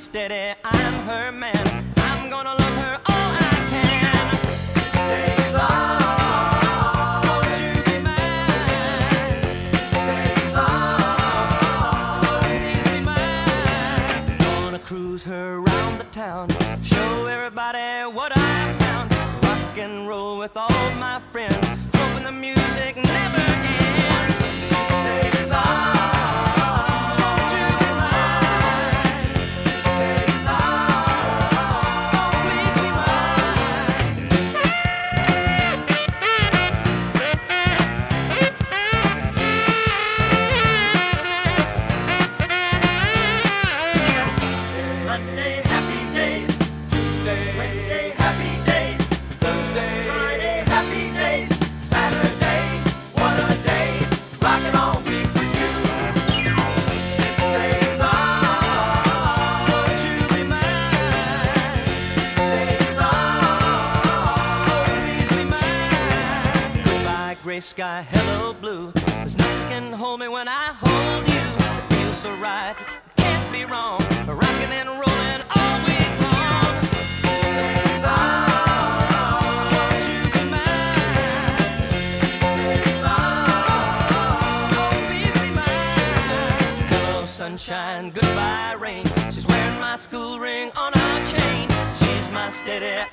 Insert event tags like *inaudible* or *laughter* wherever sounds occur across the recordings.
steady sky, hello blue. There's nothing can hold me when I hold you. It feels so right, it can't be wrong. Rocking and rolling all week long. Oh. Sunshine, goodbye rain. She's wearing my school ring on her chain. She's my steady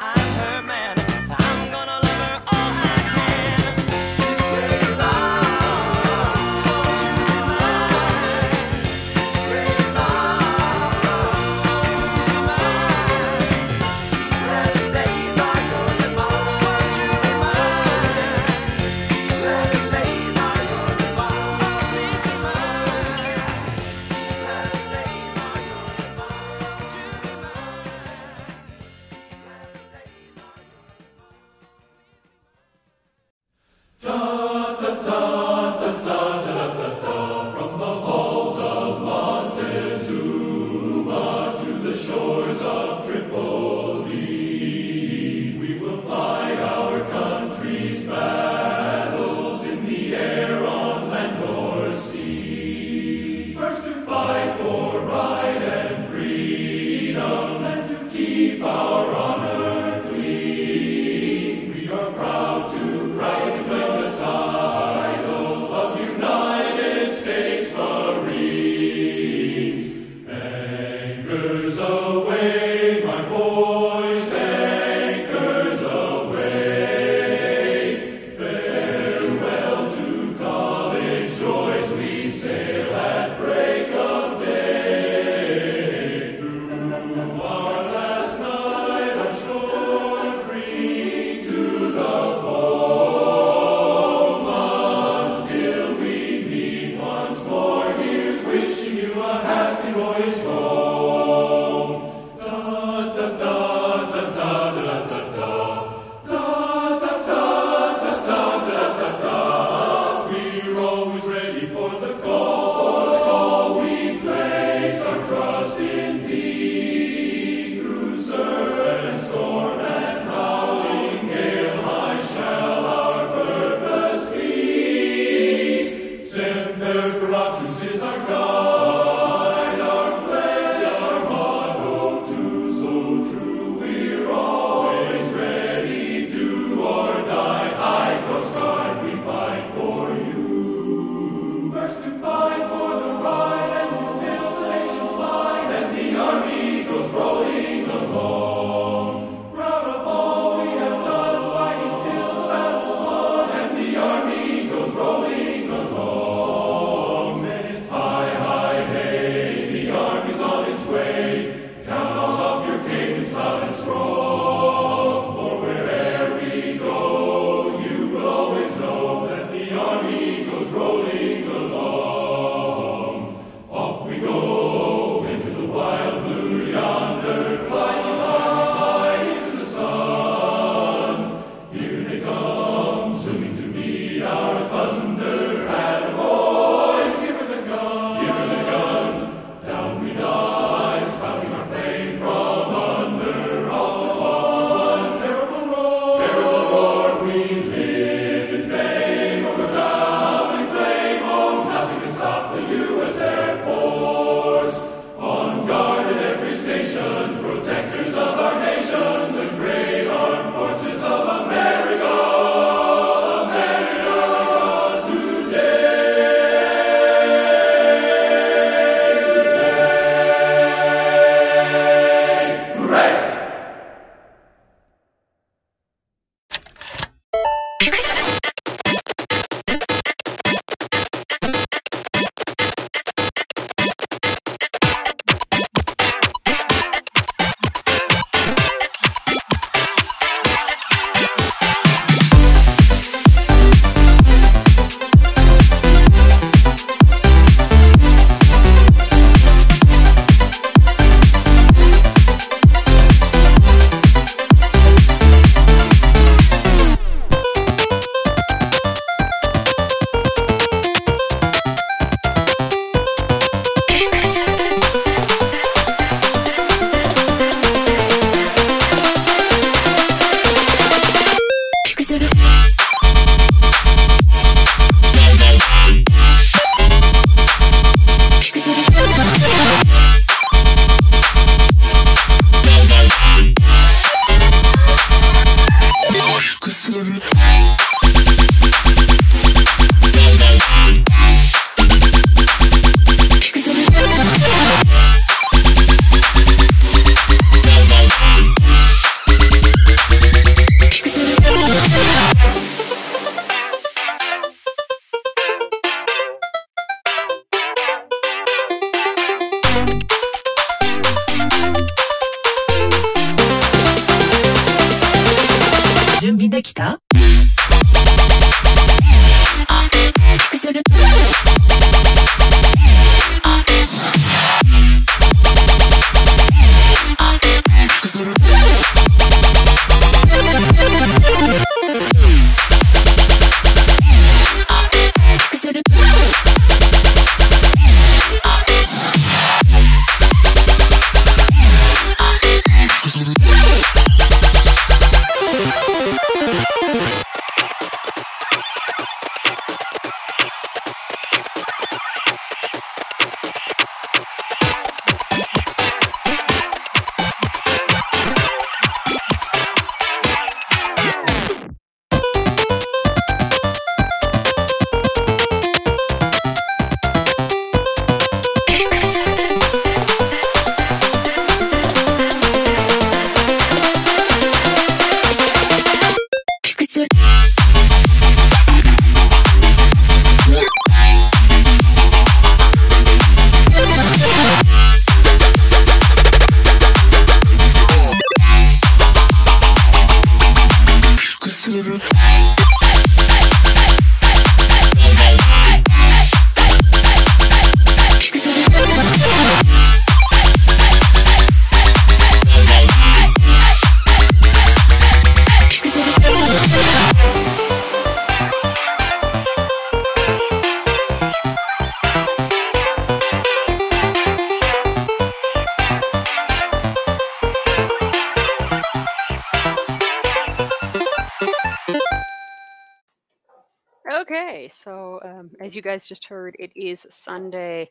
you guys just heard, it is Sunday,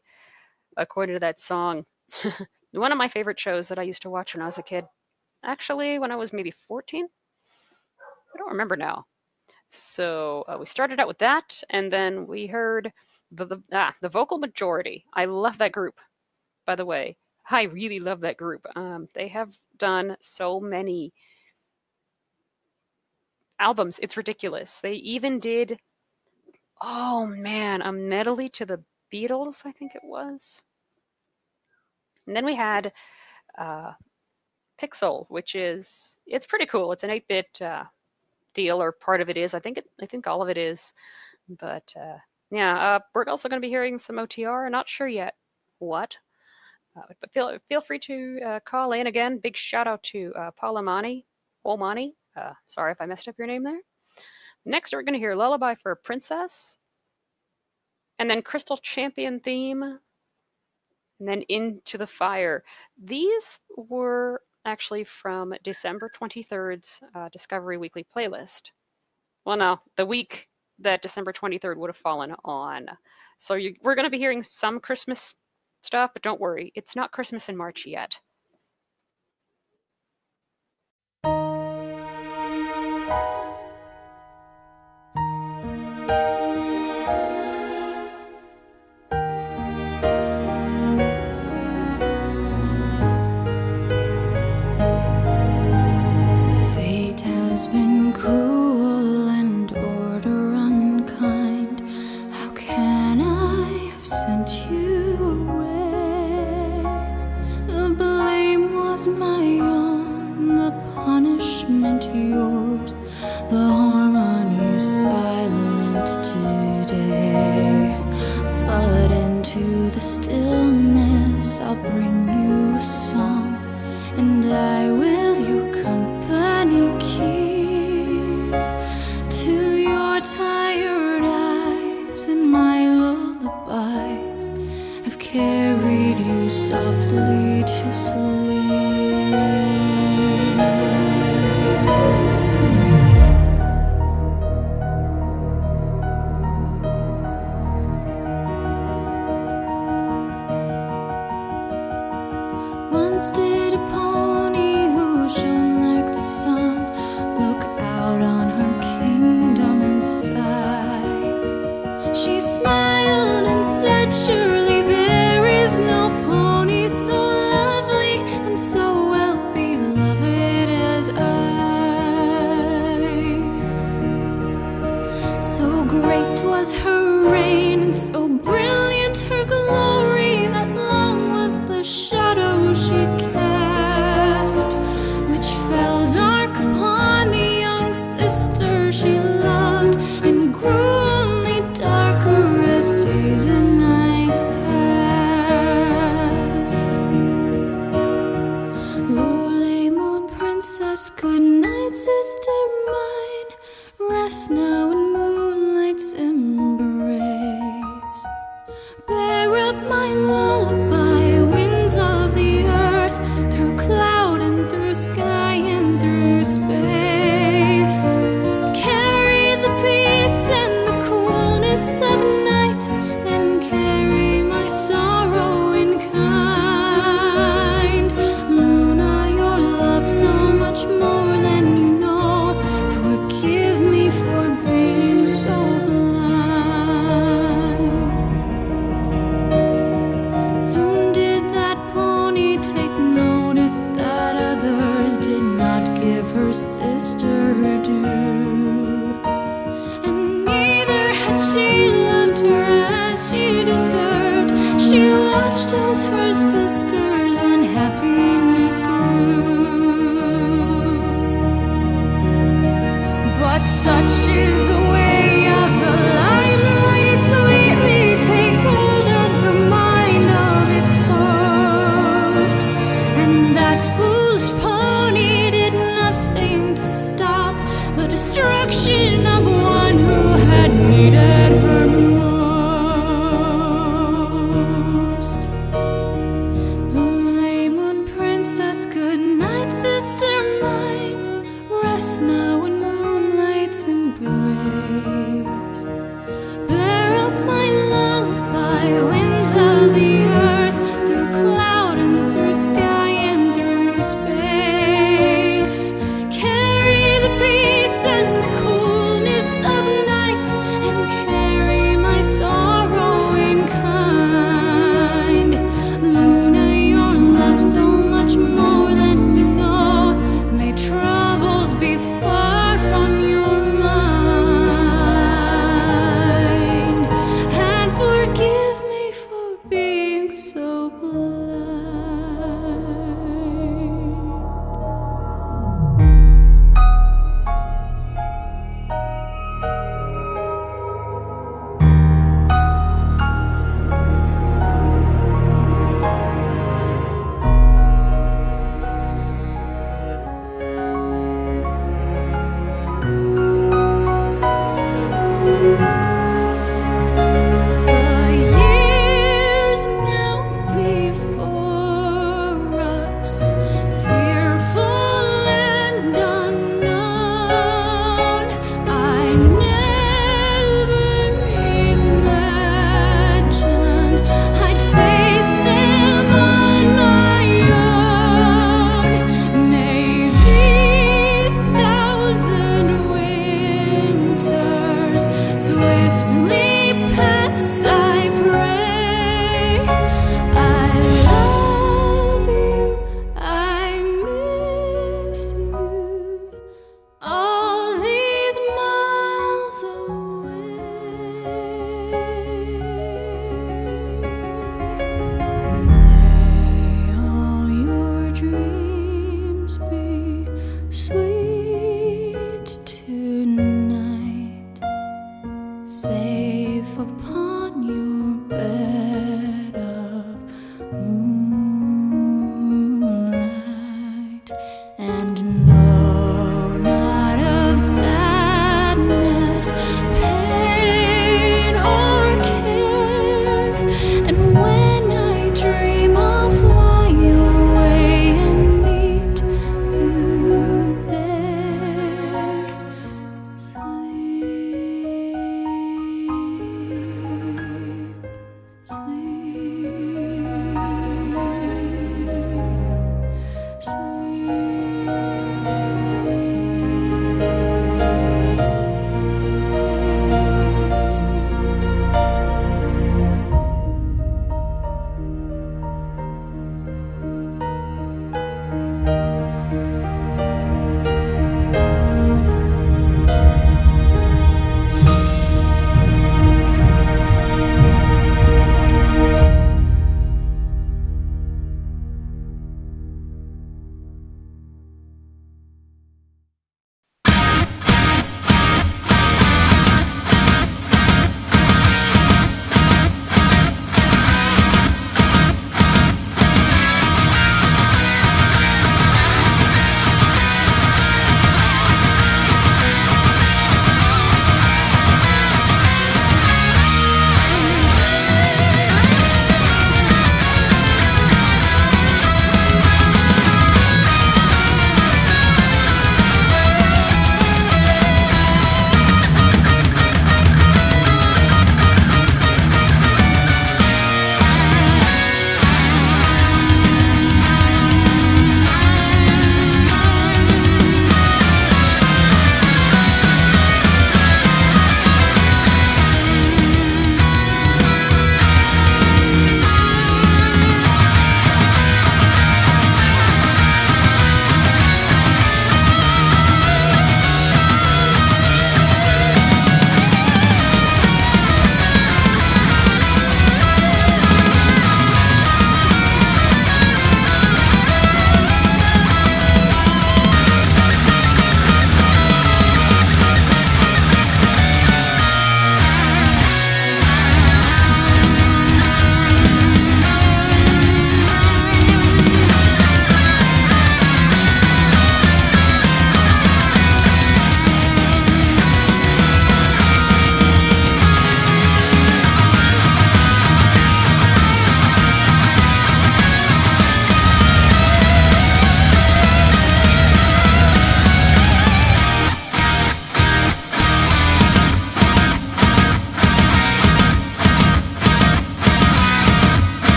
according to that song. *laughs* One of my favorite shows that I used to watch when I was a kid. Actually, when I was maybe 14? I don't remember now. So uh, we started out with that, and then we heard the, the, ah, the Vocal Majority. I love that group, by the way. I really love that group. Um, they have done so many albums. It's ridiculous. They even did Oh man, a medley to the Beatles, I think it was. And then we had uh, Pixel, which is it's pretty cool. It's an 8-bit uh, deal, or part of it is. I think it. I think all of it is. But uh, yeah, uh, we're also going to be hearing some OTR. Not sure yet what. Uh, but feel feel free to uh, call in again. Big shout out to Paul Amani, Olmani. Uh, sorry if I messed up your name there. Next, we're going to hear Lullaby for a Princess, and then Crystal Champion theme, and then Into the Fire. These were actually from December 23rd's uh, Discovery Weekly playlist. Well, no, the week that December 23rd would have fallen on. So you, we're going to be hearing some Christmas stuff, but don't worry, it's not Christmas in March yet. Fate instead upon.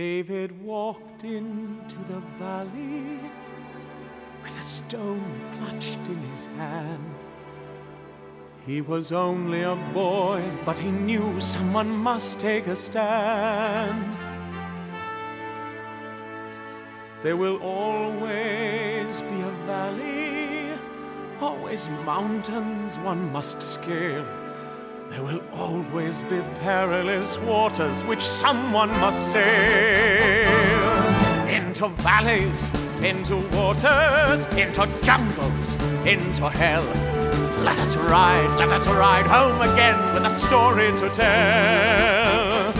David walked into the valley with a stone clutched in his hand. He was only a boy, but he knew someone must take a stand. There will always be a valley, always mountains one must scale. There will always be perilous waters which someone must sail. Into valleys, into waters, into jungles, into hell. Let us ride, let us ride home again with a story to tell.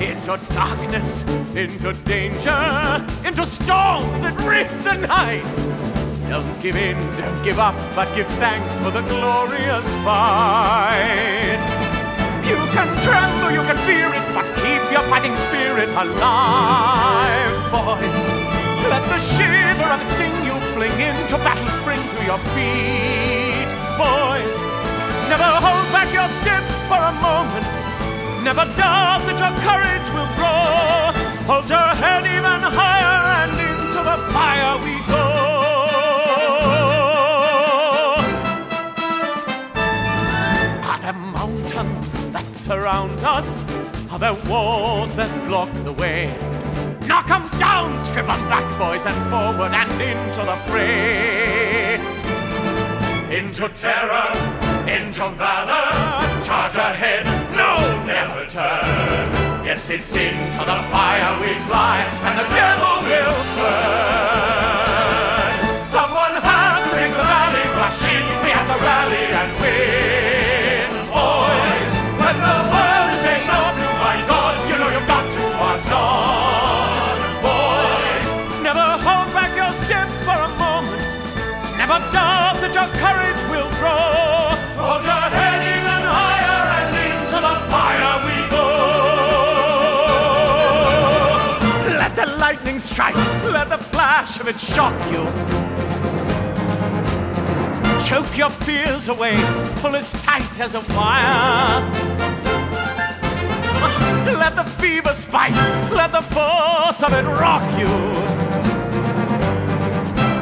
Into darkness, into danger, into storms that rip the night. Don't give in, don't give up, but give thanks for the glorious fight. You can tremble, you can fear it, but keep your fighting spirit alive, boys. Let the shiver of it sting you, fling into battle, spring to your feet, boys. Never hold back your step for a moment. Never doubt that your courage will grow. Hold your head even higher, and into the fire we go. Surround us? Are there walls that block the way? Knock 'em down, strip 'em back, boys, and forward and into the fray. Into terror, into valor, charge ahead, no, never turn. Yes, it's into the fire we fly, and the devil will burn. Lightning strike, let the flash of it shock you. Choke your fears away, pull as tight as a wire. *laughs* Let the fever spike, let the force of it rock you.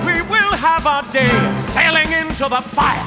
We will have our day sailing into the fire.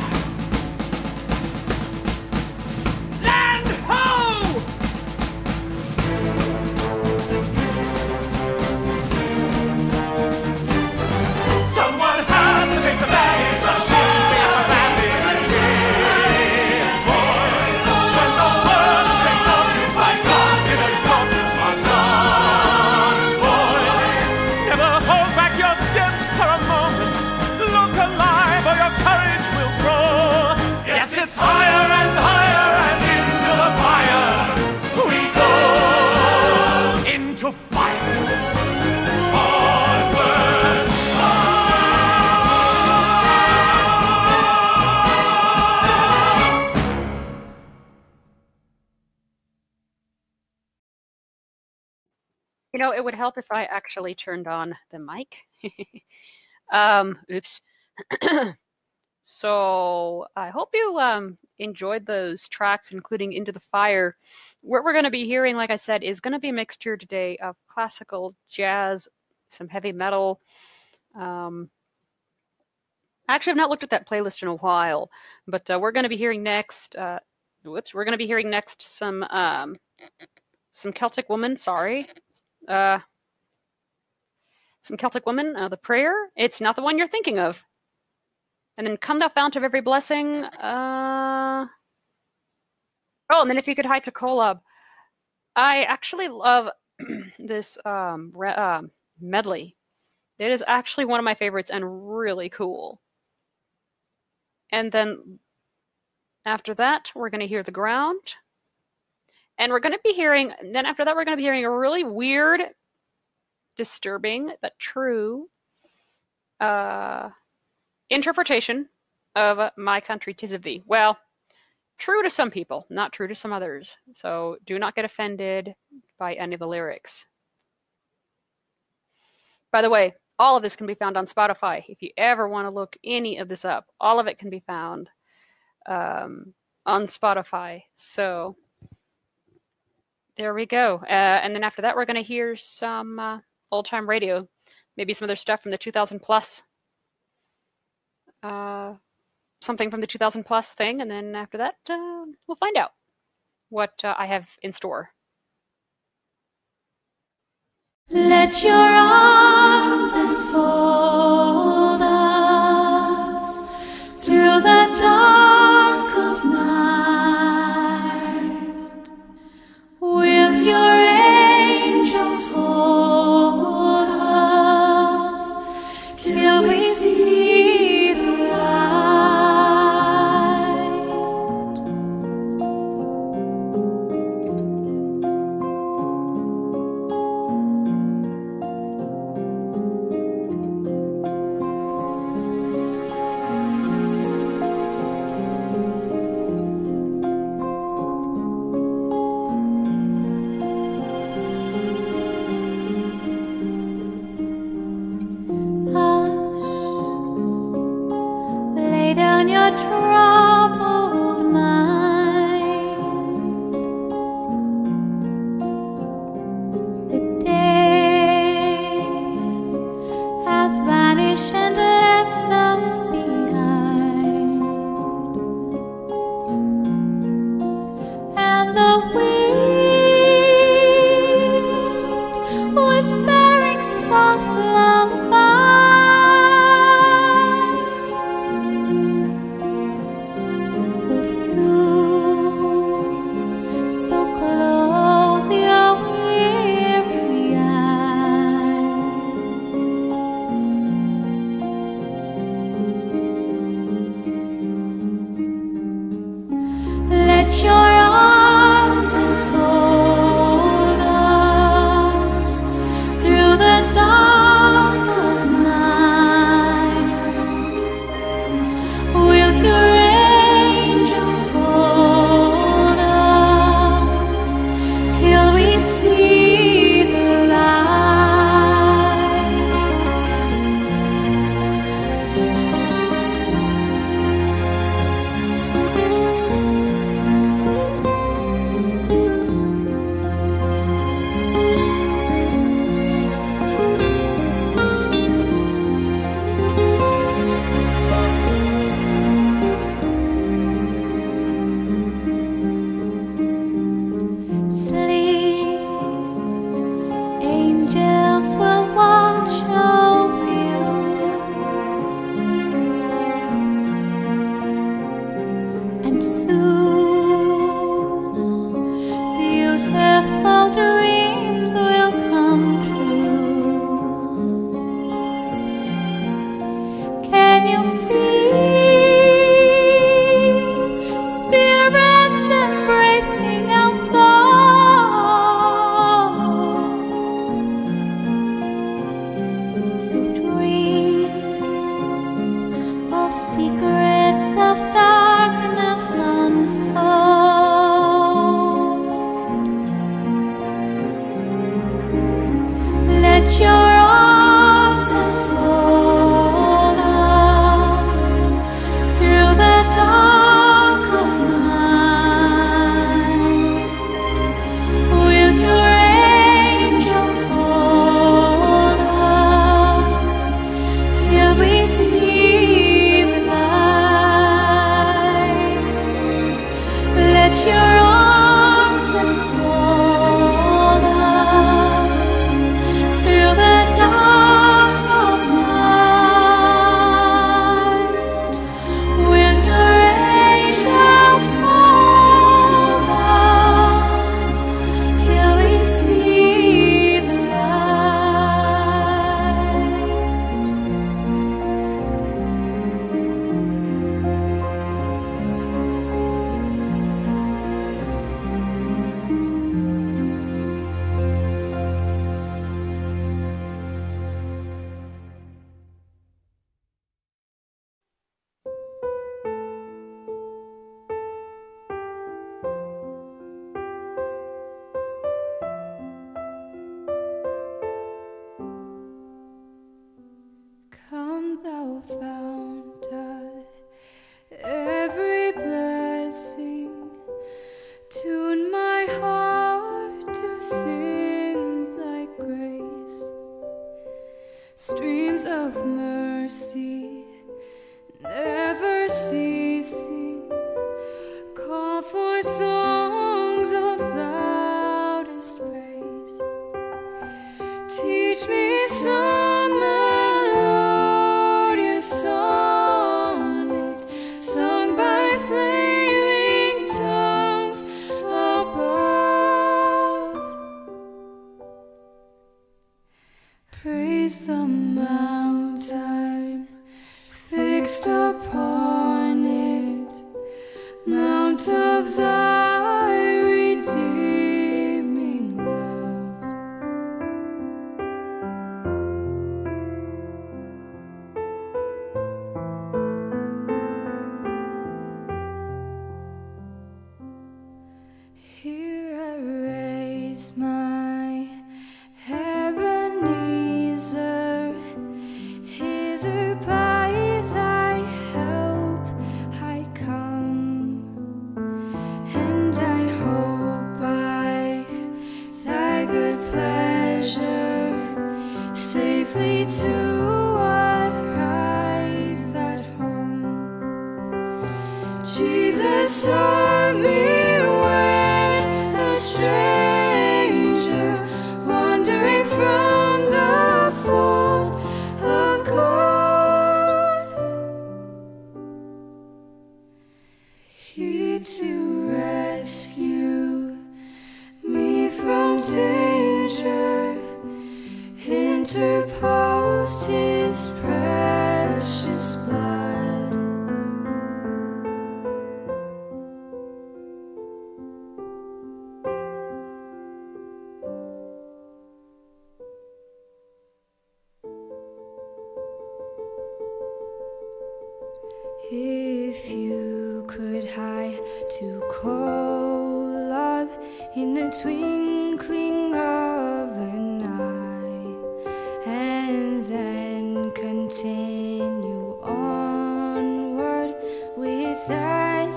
You know, it would help if I actually turned on the mic. *laughs* um, oops. *clears throat* so I hope you um, enjoyed those tracks, including Into the Fire. What we're going to be hearing, like I said, is going to be a mixture today of classical, jazz, some heavy metal. Um, actually, I've not looked at that playlist in a while, but uh, we're going to be hearing next. Uh, whoops, we're going to be hearing next some um, some Celtic Woman. Sorry, uh, some Celtic Woman. Uh, the prayer. It's not the one you're thinking of. And then come thou fount of every blessing. Uh, oh, and then if you could hie to Kolob. I actually love *clears throat* this um, re- um, medley. It is actually one of my favorites and really cool. And then after that, we're going to hear the ground. And we're going to be hearing, then after that, we're going to be hearing a really weird, disturbing, but true uh, interpretation of My Country Tis of Thee. Well, true to some people, not true to some others. So do not get offended by any of the lyrics. By the way, all of this can be found on Spotify. If you ever want to look any of this up, all of it can be found um, on Spotify. So There we go. Uh, and then after that, we're going to hear some uh, old time radio, maybe some other stuff from the 2000 plus, uh, something from the 2000 plus thing. And then after that, uh, we'll find out what uh, I have in store. Let your arms enfold whispering soft lullabies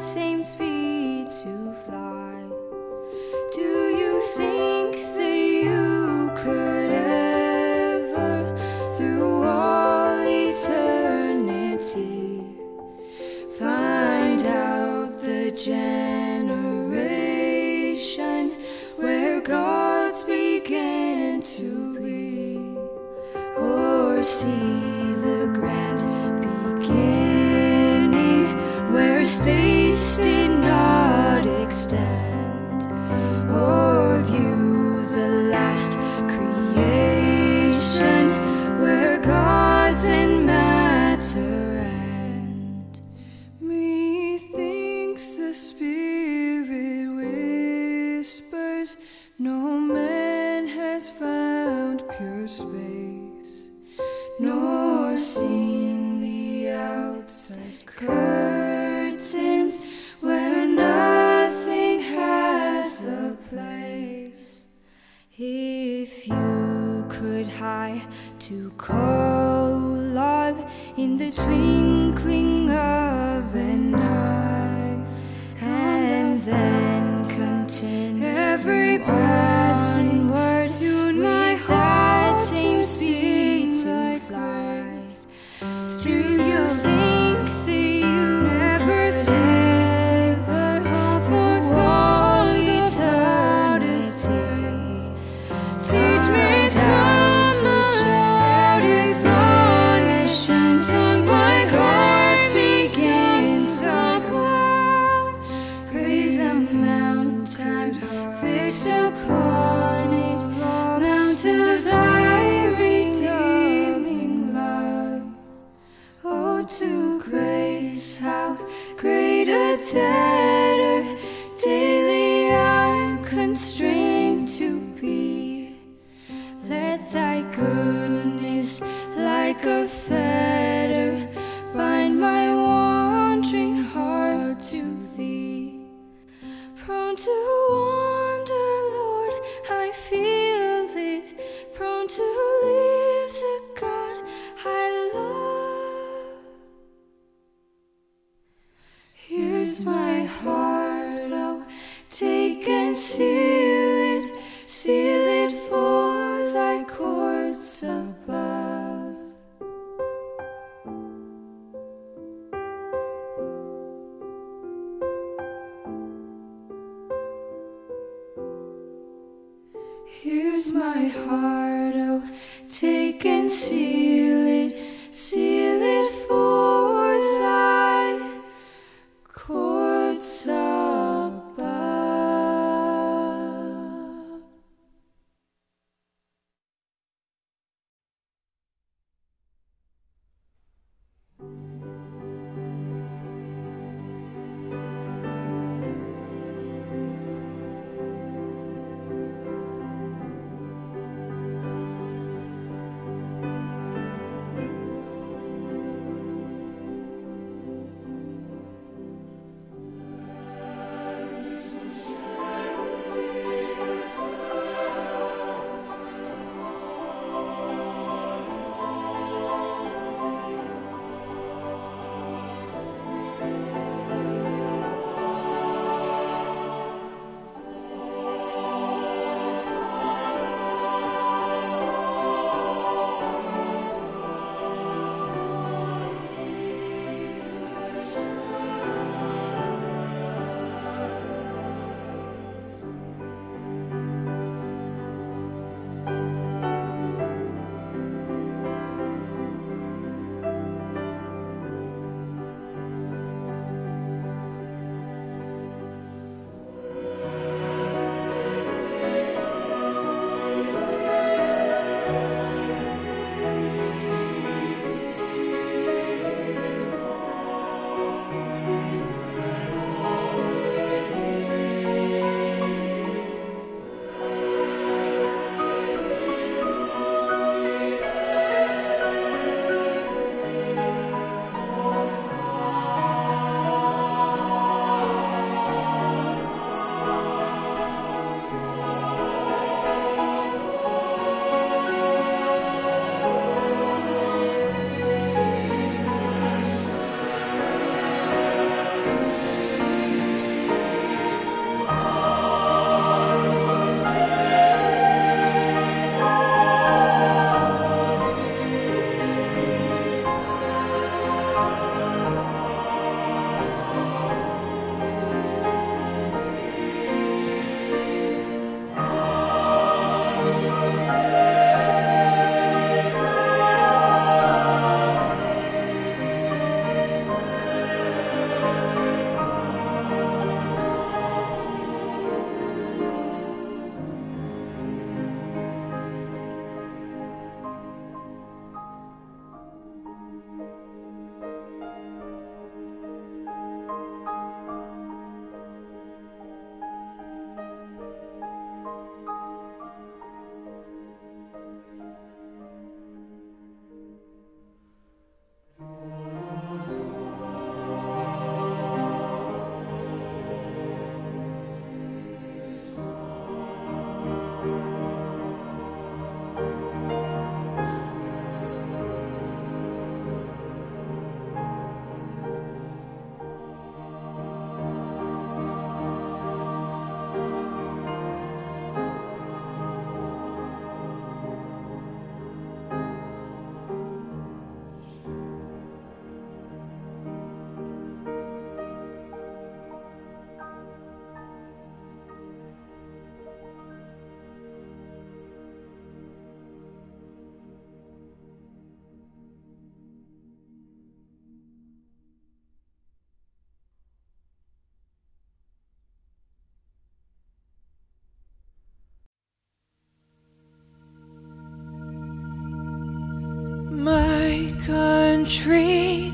same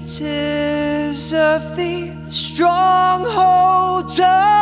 tis of the strongholds of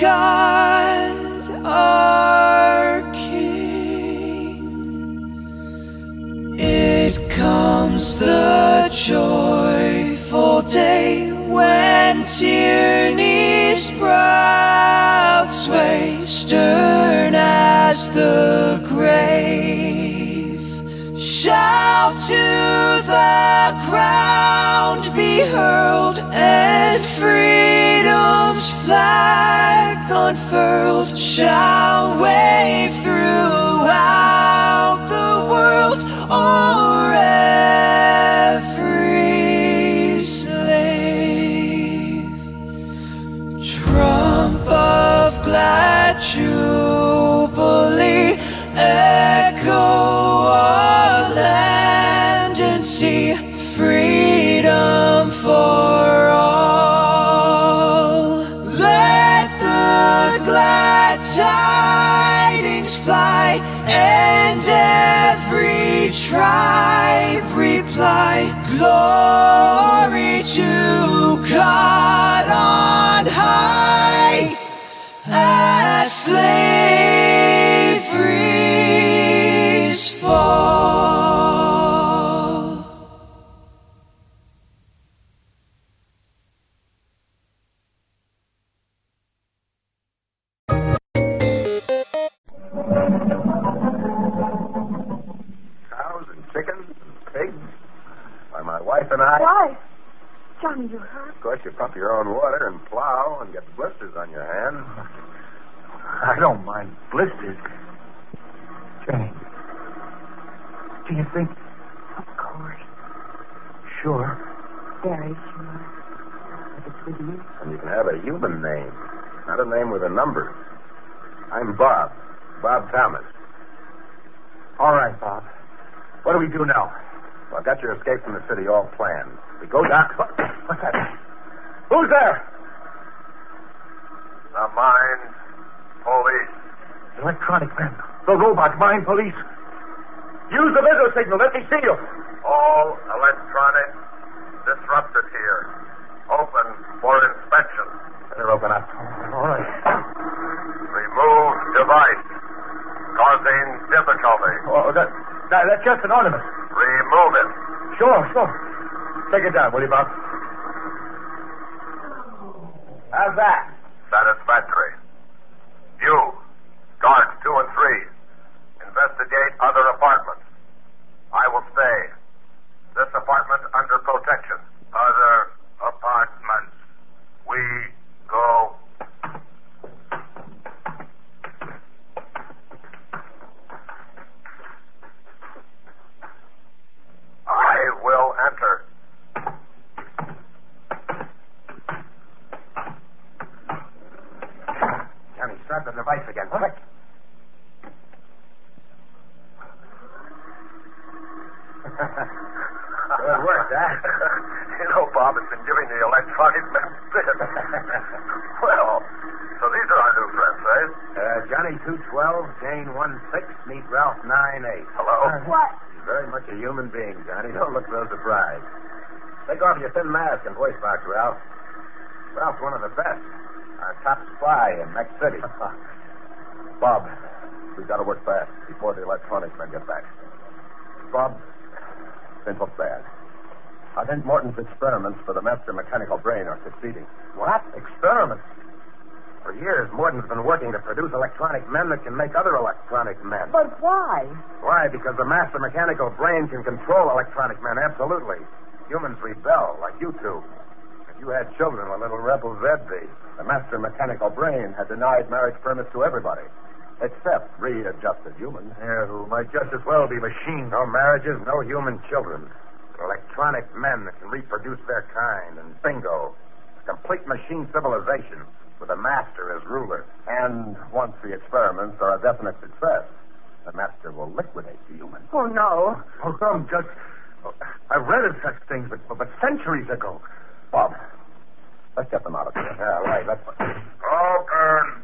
God, our King. It comes the joyful day when tyranny's proud sway, stern as the grave, shall to the ground be hurled, and freedom's flag unfurled shall wave throughout the world o'er every slave. Trump of glad jubilee, I. Why? Johnny, you hurt? Of course, you pump your own water and plow and get blisters on your hands. I don't mind blisters. Jane, do you think? Of course. Sure. Very sure. If it's with you. And you can have a human name, not a name with a number. I'm Bob. Bob Thomas. All right, Bob. What do we do now? Well, I've got your escape from the city all planned. We go down. What's that? Who's there? The mine police. Electronic men. The robot mine police. Use the video signal. Let me see you. All electronic disrupted here. Open for inspection. Better open up. All right. Remove device. Causing difficulty. Oh, that, that, that's just an ornament. Remove it. Sure, sure. Take it down, will you, Bob? How's that? Satisfactory. You, guards two and three, investigate other apartments. I will stay. This apartment under protection. Other apartments. We go. I will enter. Johnny, strap the device again. Quick. Good work, huh? *laughs* you know, Bob has been giving the electronic men fits. *laughs* well, so these are our new friends, eh? Uh, Johnny 212, Jane 16, meet Ralph 98. Hello? What? He's very much a human being, Johnny. Don't look so surprised. Take off your thin mask and voice box, Ralph. Ralph's one of the best. Our top spy in Mex City. *laughs* Bob, we've got to work fast before the electronics men get back. Bob, things look bad. I think Morton's experiments for the master mechanical brain are succeeding. What? Experiments? For years, Morton's been working to produce electronic men that can make other electronic men. But why? Why? Because the master mechanical brain can control electronic men, absolutely. Humans rebel, like you two. If you had children, what little rebels they'd be. The master mechanical brain had denied marriage permits to everybody, except readjusted humans. Yeah, who might just as well be machines. No marriages, no human children. Electronic men that can reproduce their kind, and bingo. A complete machine civilization with a master as ruler. And once the experiments are a definite success, the master will liquidate the humans. Oh, no. Oh, come, just. oh, I've read of such things, but, but centuries ago. Bob, let's get them out of here. Yeah, right. Let's. Open.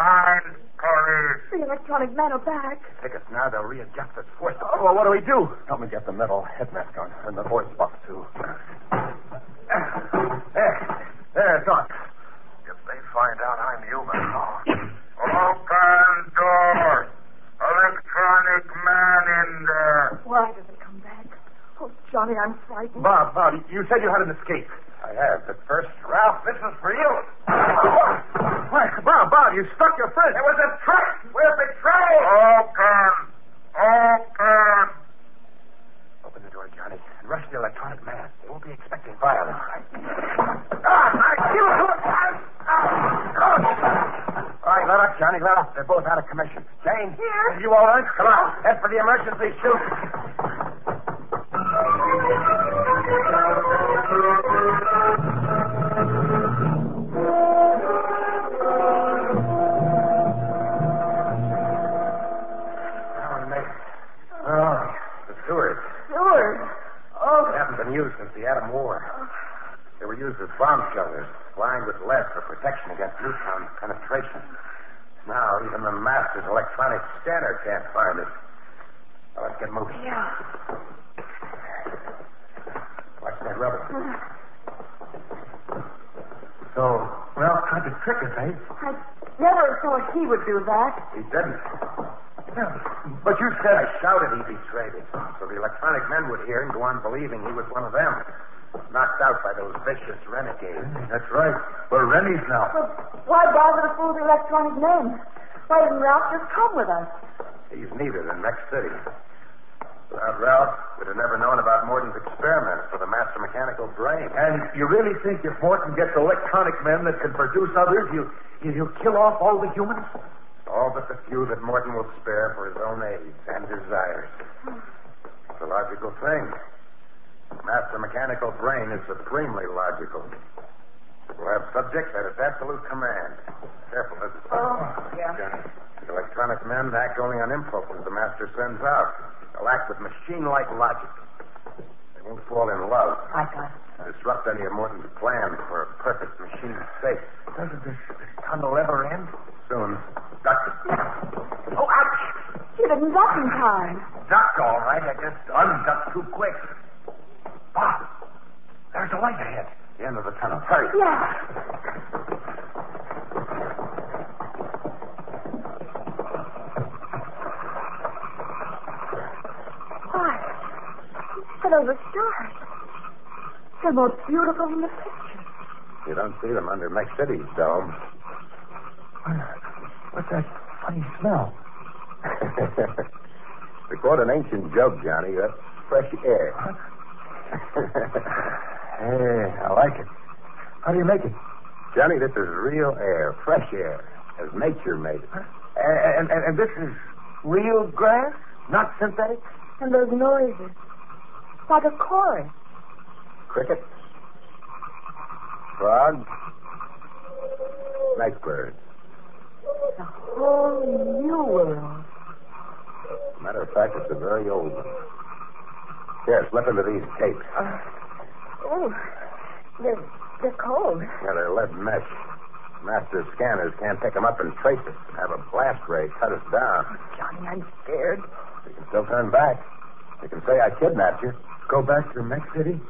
Mind police. The electronic men are back. Take us now. They'll readjust us first. Oh, well, what do we do? Help me get the metal head mask on and the voice box, too. There. I thought. If they find out I'm human. Open door. Electronic man in there. Why does it come back? Oh, Johnny, I'm frightened. Bob, Bob, you said you had an escape. I have, but first, Ralph, this is for you. Why, Bob, Bob, you stuck your friend. It was a trick. We're betrayed. Open. Open. Open the door, Johnny, and rush the electronic man. They won't be expecting violence. Ah, I you. All right, let up, Johnny, let up. They're both out of commission. Jane, Here. you all right? Come on, head for the emergency chute. Used as bomb shelters, lined with lead for protection against neutron penetration. Now, even the master's electronic scanner can't find it. Well, let's get moving. yeah. Watch that rubber. So, Ralph tried to trick us, eh? I never thought he would do that. He didn't. But you said I shouted he betrayed it. So the electronic men would hear and go on believing he was one of them. Knocked out by those vicious renegades. That's right. We're Rennies now. But why bother to fool the electronic men? Why didn't Ralph just come with us? He's needed in Mex City. Without Ralph, we'd have never known about Morton's experiments for the master mechanical brain. And you really think if Morton gets electronic men that can produce others, he'll, he'll kill off all the humans? All but the few that Morton will spare for his own aids and desires. It's a logical thing. The master mechanical brain is supremely logical. We'll have subjects at its absolute command. Careful, this is. Oh, yeah. Johnny. The electronic men act only on impulses the master sends out. They'll act with machine-like logic. They won't fall in love. I got it. Disrupt any of Morton's plans for a perfect machine state. Doesn't this, this tunnel ever end? Soon. Duck it. Oh, ouch! You didn't duck in time. Ducked all right. I just unducked too quick. Bob, there's a light ahead. The end of the tunnel. Hurry. Yeah. Why? But those are stars. They're more beautiful than the picture. You don't see them under Mex City's dome. What's that funny smell? *laughs* quote an ancient joke, Johnny, that's fresh air. Hey, I like it. How do you make it? Johnny, this is real air, fresh air, as nature made it. And, and, and this is real grass, not synthetic? And those noises. Like a chorus. Cricket, frog, night bird. A whole new world. Matter of fact, it's a very old one. Here, slip into these tapes. Uh, oh, they're, they're cold. Yeah, they're lead mesh. Master scanners can't pick them up and trace us. Have a blast ray cut us down. Johnny, I'm scared. You can still turn back. You can say I kidnapped you. Go back to Mex City?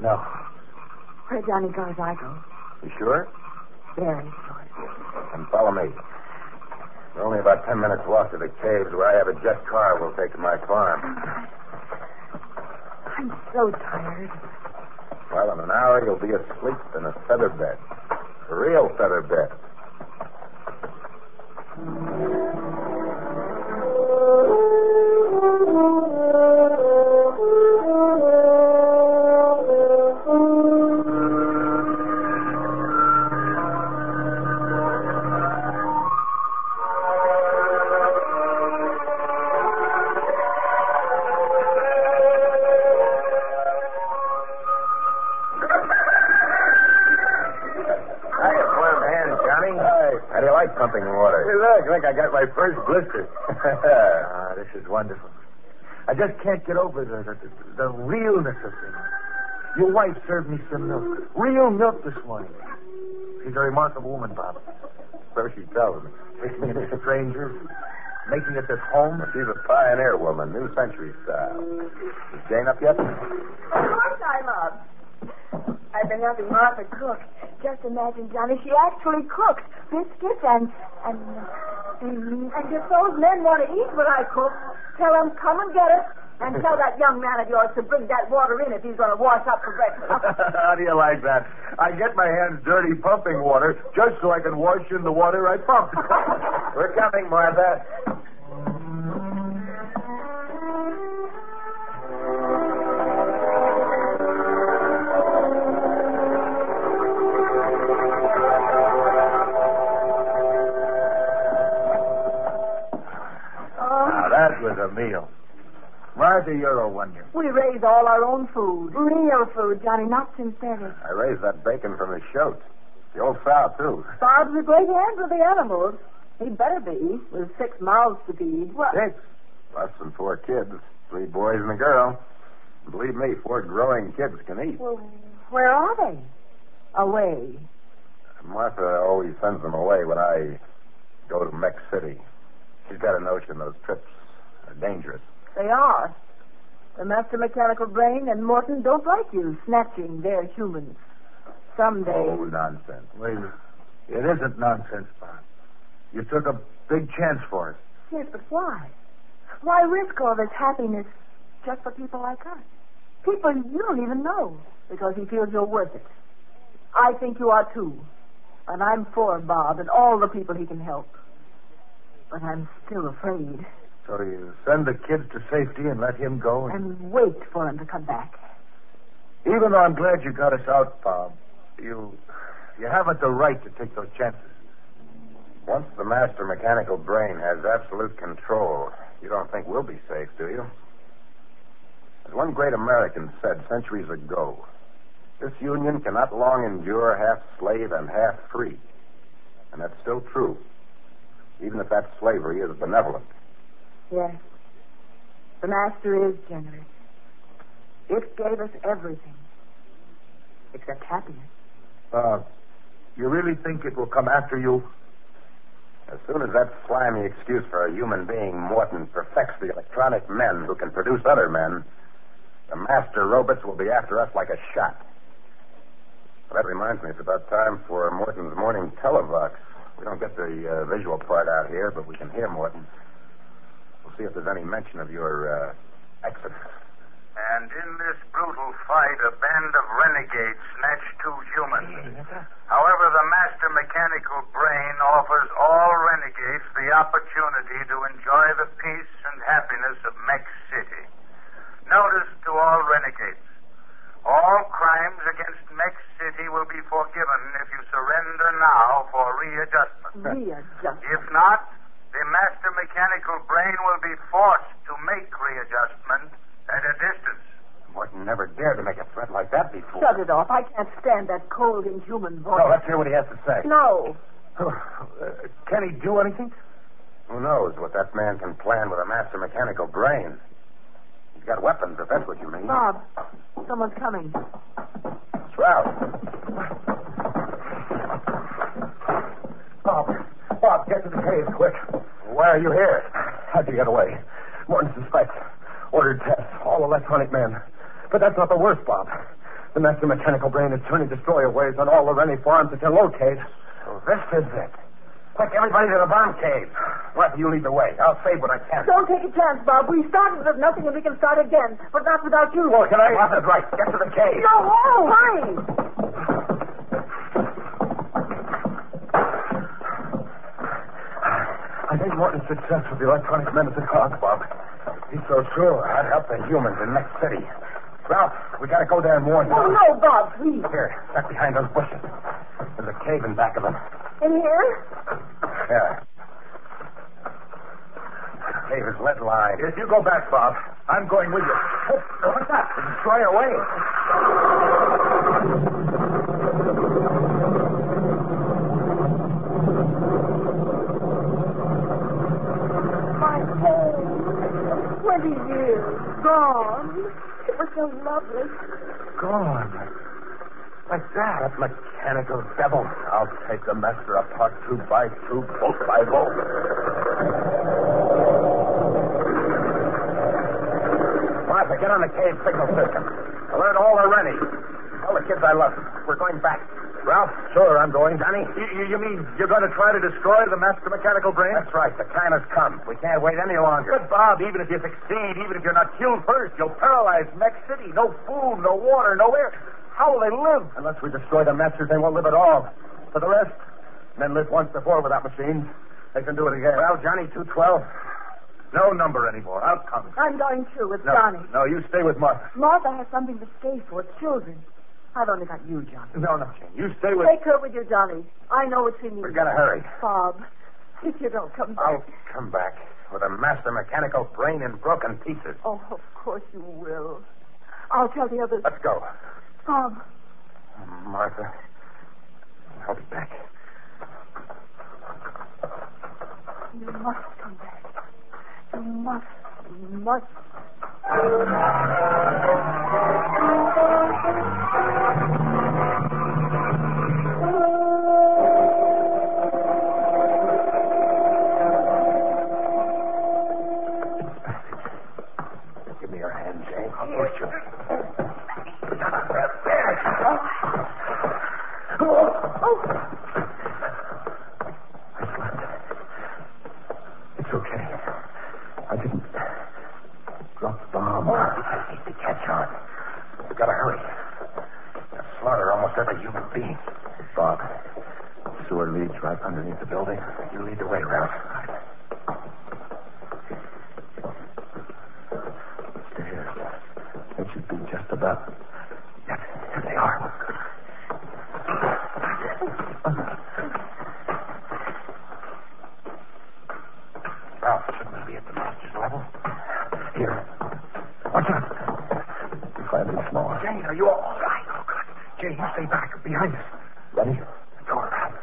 No. Where Johnny goes, I go. You sure? Very sure. Then follow me. We're only about ten minutes walk to the caves where I have a jet car we'll take to my farm. I'm so tired. Well, in an hour you'll be asleep in a feather bed. A real feather bed. *laughs* water? Hey, look, look, I got my first blister. *laughs* Ah, this is wonderful. I just can't get over the, the, the, the realness of things. Your wife served me some milk. Real milk this morning. She's a remarkable woman, Bob. so she tells me. Taking in strangers, making us at home. She's a pioneer woman, new century style. Is Jane up yet? Of course I'm up. I I've been helping Martha cook. Just imagine, Johnny, she actually cooks biscuits and and and, and if those men want to eat what I cook, tell them come and get it, and tell that young man of yours to bring that water in if he's going to wash up for breakfast. *laughs* How do you like that? I get my hands dirty pumping water just so I can wash in the water I pump. *laughs* We're coming, Martha. Martha, you're a wonder. We raise all our own food, real food, Johnny, not synthetic. I raised that bacon from the shoat. The old sow, too. Bob's a great hand with the animals. He better be, with six mouths to feed. What? Six. Less than four kids. Three boys and a girl. Believe me, four growing kids can eat. Well, where are they? Away. Martha always sends them away when I go to Mex City. She's got a notion those trips are dangerous. They are. The master mechanical brain and Morton don't like you snatching their humans. Someday. Oh, nonsense. Wait. It isn't nonsense, Bob. You took a big chance for us. Yes, but why? Why risk all this happiness just for people like us? People you don't even know because he feels you're worth it. I think you are too. And I'm for Bob and all the people he can help. But I'm still afraid. So you send the kids to safety and let him go? And... And wait for him to come back. Even though I'm glad you got us out, Bob, you you haven't the right to take those chances. Once the master mechanical brain has absolute control, you don't think we'll be safe, do you? As one great American said centuries ago, this union cannot long endure half slave and half free. And that's still true, even if that slavery is benevolent. Yes. The master is generous. It gave us everything. Except happiness. Uh, you really think it will come after you? As soon as that slimy excuse for a human being, Morton, perfects the electronic men who can produce other men, the master robots will be after us like a shot. Well, that reminds me, it's about time for Morton's morning televox. We don't get the uh, visual part out here, but we can hear Morton. We'll see if there's any mention of your uh, exodus. And in this brutal fight, a band of renegades snatched two humans. However, the master mechanical brain offers all renegades the opportunity to enjoy the peace and happiness of Mex City. Notice to all renegades. All crimes against Mex City will be forgiven if you surrender now for readjustment. Readjustment. If not, the master mechanical brain will be forced to make readjustment at a distance. Morton never dared to make a threat like that before. Shut it off. I can't stand that cold, inhuman voice. No, let's hear what he has to say. No. *sighs* Uh, can he do anything? Who knows what that man can plan with a master mechanical brain? He's got weapons, if that's what you mean. Bob, someone's coming. It's Ralph. Bob, Bob, get to the cave, quick. Why are you here? How'd you get away? Morton suspects. Ordered tests, all electronic men. But that's not the worst, Bob. The master mechanical brain is turning destroyer waves on all the Rennie farms it can locate. So this is it. Quick, everybody to the bomb cave. Martha, you lead the way. I'll save what I can. Don't take a chance, Bob. We started with nothing and we can start again, but not without you. Well, can I? Martha's right. Get to the cave. No, oh, hurry. I think Morton's success with the electronic men is Bob. He's so sure. I'd help the humans in Mex City. Ralph, we gotta go there and warn them. Oh, no, Bob, please. Here, back behind those bushes. There's a cave in back of them. In here? Yeah. The cave is lead lined. If you go back, Bob, I'm going with you. Oh, what's that? The destroyer wave. My home. Twenty years gone. It was so lovely. Gone. Like that. That mechanical devil. I'll take the master apart two by two, bolt by bolt. Martha, get on the cave signal system. Alert all the Rennies. Tell the kids I love them. We're going back. Ralph? Sure, I'm going. Johnny? You, you mean you're going to try to destroy the master mechanical brain? That's right. The time has come. We can't wait any longer. But, Bob, even if you succeed, even if you're not killed first, you'll paralyze Mech City. No food, no water, no air. How will they live? Unless we destroy the masters, they won't live at all. For the rest, men lived once before without machines. They can do it again. Well, Johnny, 212. No number anymore. I'll come. I'm going too with No, Johnny. no, you stay with Martha. Martha has something to stay for, children. I've only got you, Johnny. No, no, Jane. You stay with. Take her with you, Johnny. I know what she needs. We've got to hurry. Bob, if you don't come back. I'll come back with a master mechanical brain in broken pieces. Oh, of course you will. I'll tell the others. Let's go. Bob, Martha, I'll be back. you must come back. You must. You must. On. We've got to hurry. They'll slaughter almost every human being. Bob, sewer leads right underneath the building. You lead the way, Ralph. Stairs. It should be just about. Yes, here they are. Ralph, shouldn't we be at the master's level? Here. Watch out. Be quietly small. Jane, are you all right? Oh, good. Jane, you stay back. Behind us. Ready? Go around.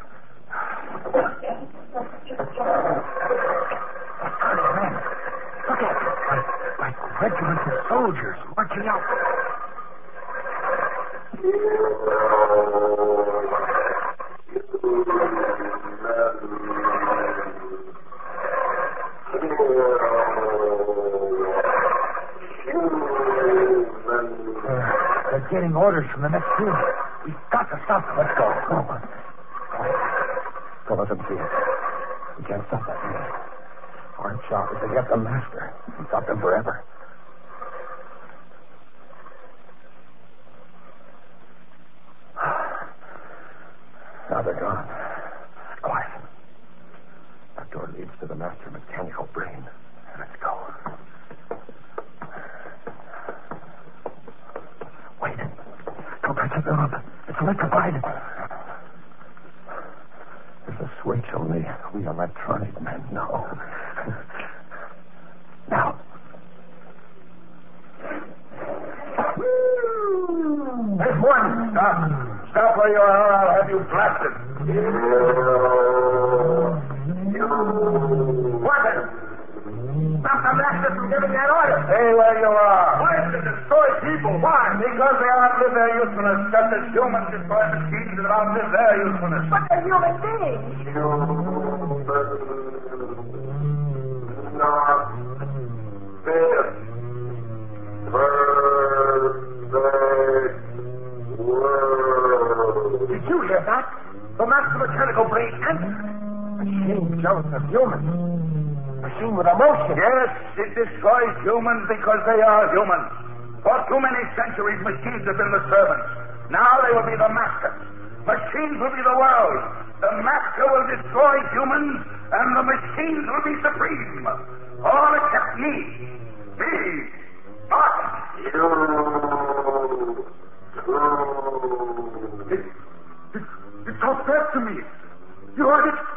Look at them. Like, like regiments of soldiers marching out. Uh, they're getting orders from the next room. We've got to stop them. Let's go. Come on. Quiet. Don't let them see us. We can't stop that man. Our job is to get the master and stop them forever. Now they're gone. Quiet. That door leads to the master mechanical brain. Let's go. Wait. Don't press the knob. It's electrified. There's a switch only we electronic men know. now. There's one. Stop. Stop where you are, or I'll have you blasted. What then? Stop from giving that order. Stay where you are. Why to destroy people? Why? Because they outlive their usefulness, just as humans destroy machines that outlive their usefulness. But they're human beings. Not this birthday world. Did you hear that? The master mechanical brain answered. Jealous of humans. Machine with emotion. Yes, it destroys humans because they are humans. For too many centuries, machines have been the servants. Now they will be the masters. Machines will be the world. The master will destroy humans, and the machines will be supreme. All except me. Me. Not It, it, it talks back to me. You heard it?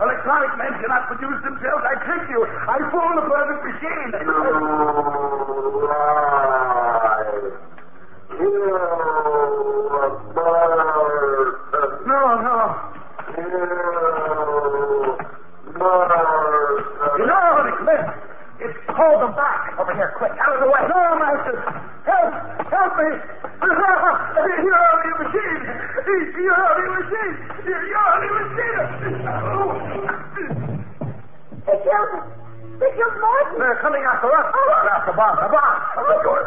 Electronic men cannot produce themselves. I trick you. I fool the perfect machine. You lie. No, no. Electronic men. It's called them back. Over here, quick. Out of the way. No, Master. Help. Help me. You are the machine. You are the machine. They killed They killed Martin. They're coming after us. Oh. After Bob. The Bob. Let's go.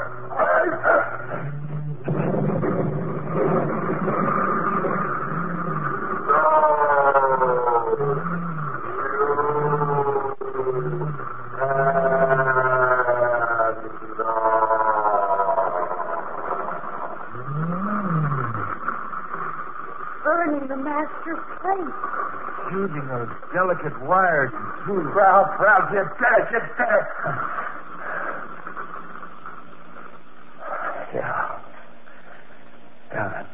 Burning the master's plate. Using those delicate wires and tools. Proud, proud, get better, get better. Yeah. Yeah, that,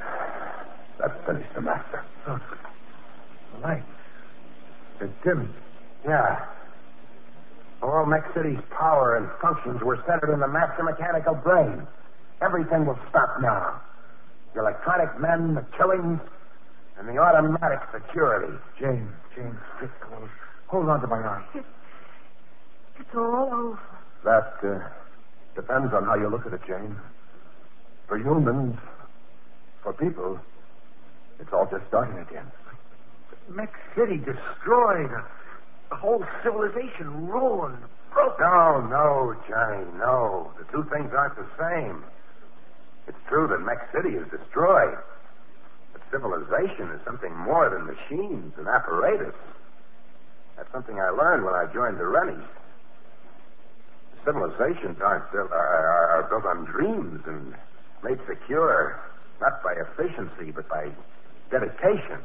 that finished the master. Look. The lights. They're dim. Yeah. All Mech City's power and functions were centered in the master mechanical brain. Everything will stop now. The electronic men, the killings, and the automatic security. James, James, stick close. Hold on to my arm. It's all over. That uh, depends on how you look at it, Jane. For humans, for people, it's all just starting again. Mech City destroyed. The whole civilization ruined. Broken. No, no, Johnny, no. The two things aren't the same. It's true that Mech City is destroyed. But civilization is something more than machines and apparatus. That's something I learned when I joined the Rennies. Civilizations aren't built, are, built on dreams and made secure, not by efficiency, but by dedication.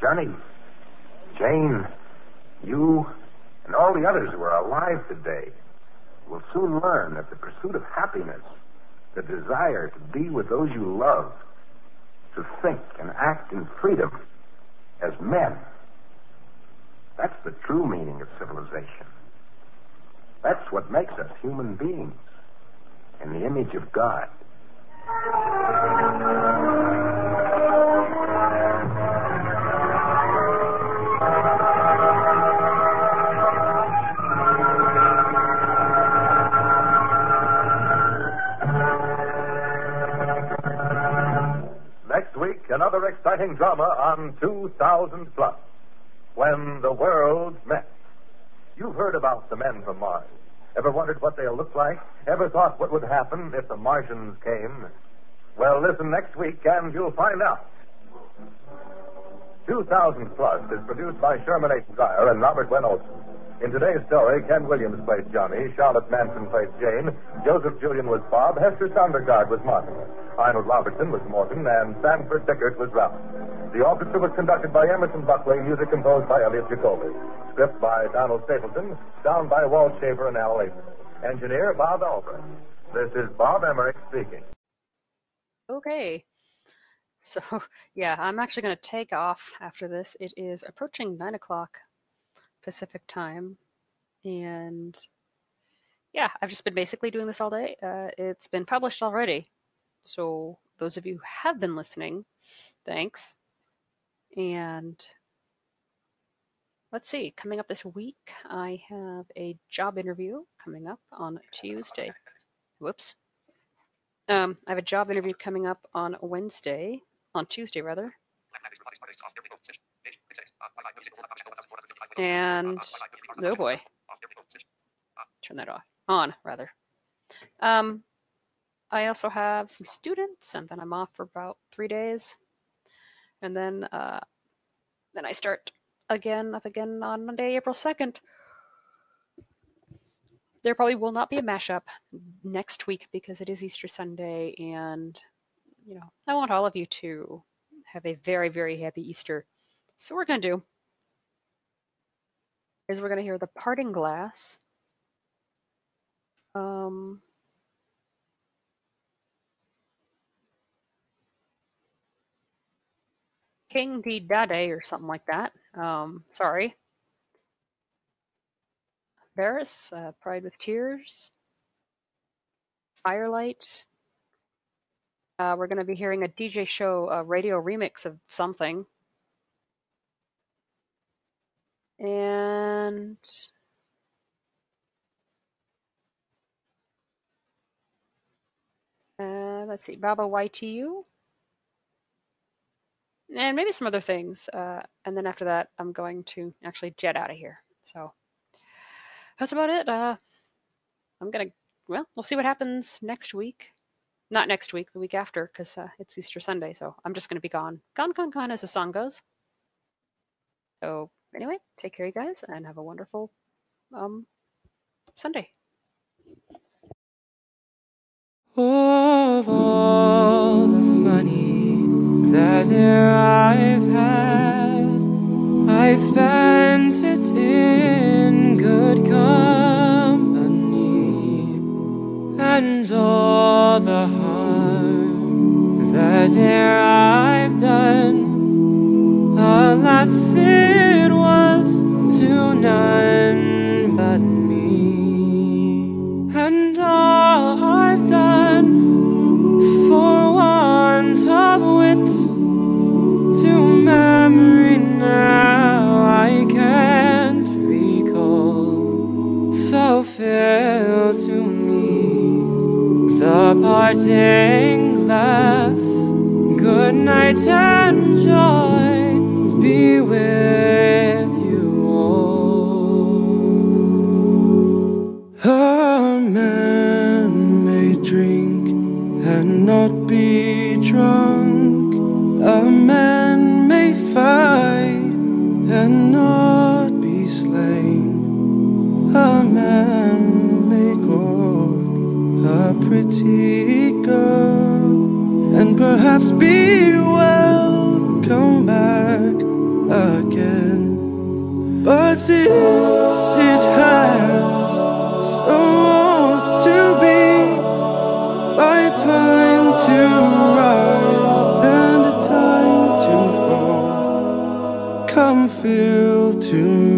Johnny, Jane, you, and all the others who are alive today will soon learn that the pursuit of happiness, the desire to be with those you love, to think and act in freedom as men, that's the true meaning of civilization. That's what makes us human beings in the image of God. Next week, another exciting drama on 2000 Plus. When the world met. You've heard about the men from Mars. Ever wondered what they'll look like? Ever thought what would happen if the Martians came? Well, listen next week and you'll find out. 2000 Plus is produced by Sherman H. Dryer and Robert Weenolsen. In today's story, Ken Williams played Johnny, Charlotte Manson played Jane, Joseph Julian was Bob, Hester Sondergaard was Martin, Arnold Robertson was Morton, and Sanford Bickart was Ralph. The orchestra was conducted by Emerson Buckley, music composed by Elliot Jacoby. Script by Donald Stapleton, sound by Walt Shaver and Al Layton. Engineer Bob Albrecht. This is Bob Emerick speaking. Okay. So, *laughs* yeah, I'm actually going to take off after this. It is approaching 9 o'clock Pacific time. And yeah, I've just been basically doing this all day. Uh, it's been published already. So, those of you who have been listening, thanks. And let's see, coming up this week, I have a job interview coming up on Tuesday. Whoops. Um, I have a job interview coming up on Wednesday, on Tuesday rather. And oh boy, turn that off, on rather. Um, I also have some students, and then I'm off for about three days, and then uh, then I start again up again on Monday, April second. There probably will not be a mashup next week because it is Easter Sunday, and you know I want all of you to have a very very happy Easter. So we're gonna do is we're gonna hear the Parting Glass. Um, King D Dade or something like that. Um, sorry. Varys, uh, Pride with Tears. Firelight. Uh, we're going to be hearing a DJ show, a radio remix of something. And let's see, Baba Yetu. And maybe some other things. Uh, and then after that, I'm going to actually jet out of here. So that's about it. Uh, I'm going to, well, we'll see what happens next week. Not next week, the week after, because uh, it's Easter Sunday. So I'm just going to be gone. Gone, gone, gone, as the song goes. So anyway, take care, you guys, and have a wonderful um, Sunday. Of all that e'er I've had, I spent it in good company, and all the harm that e'er I've done, alas, it was to none parting glass. Good night and joy be with be welcome back again. But since it has so ought to be by time to rise and a time to fall. Come feel to me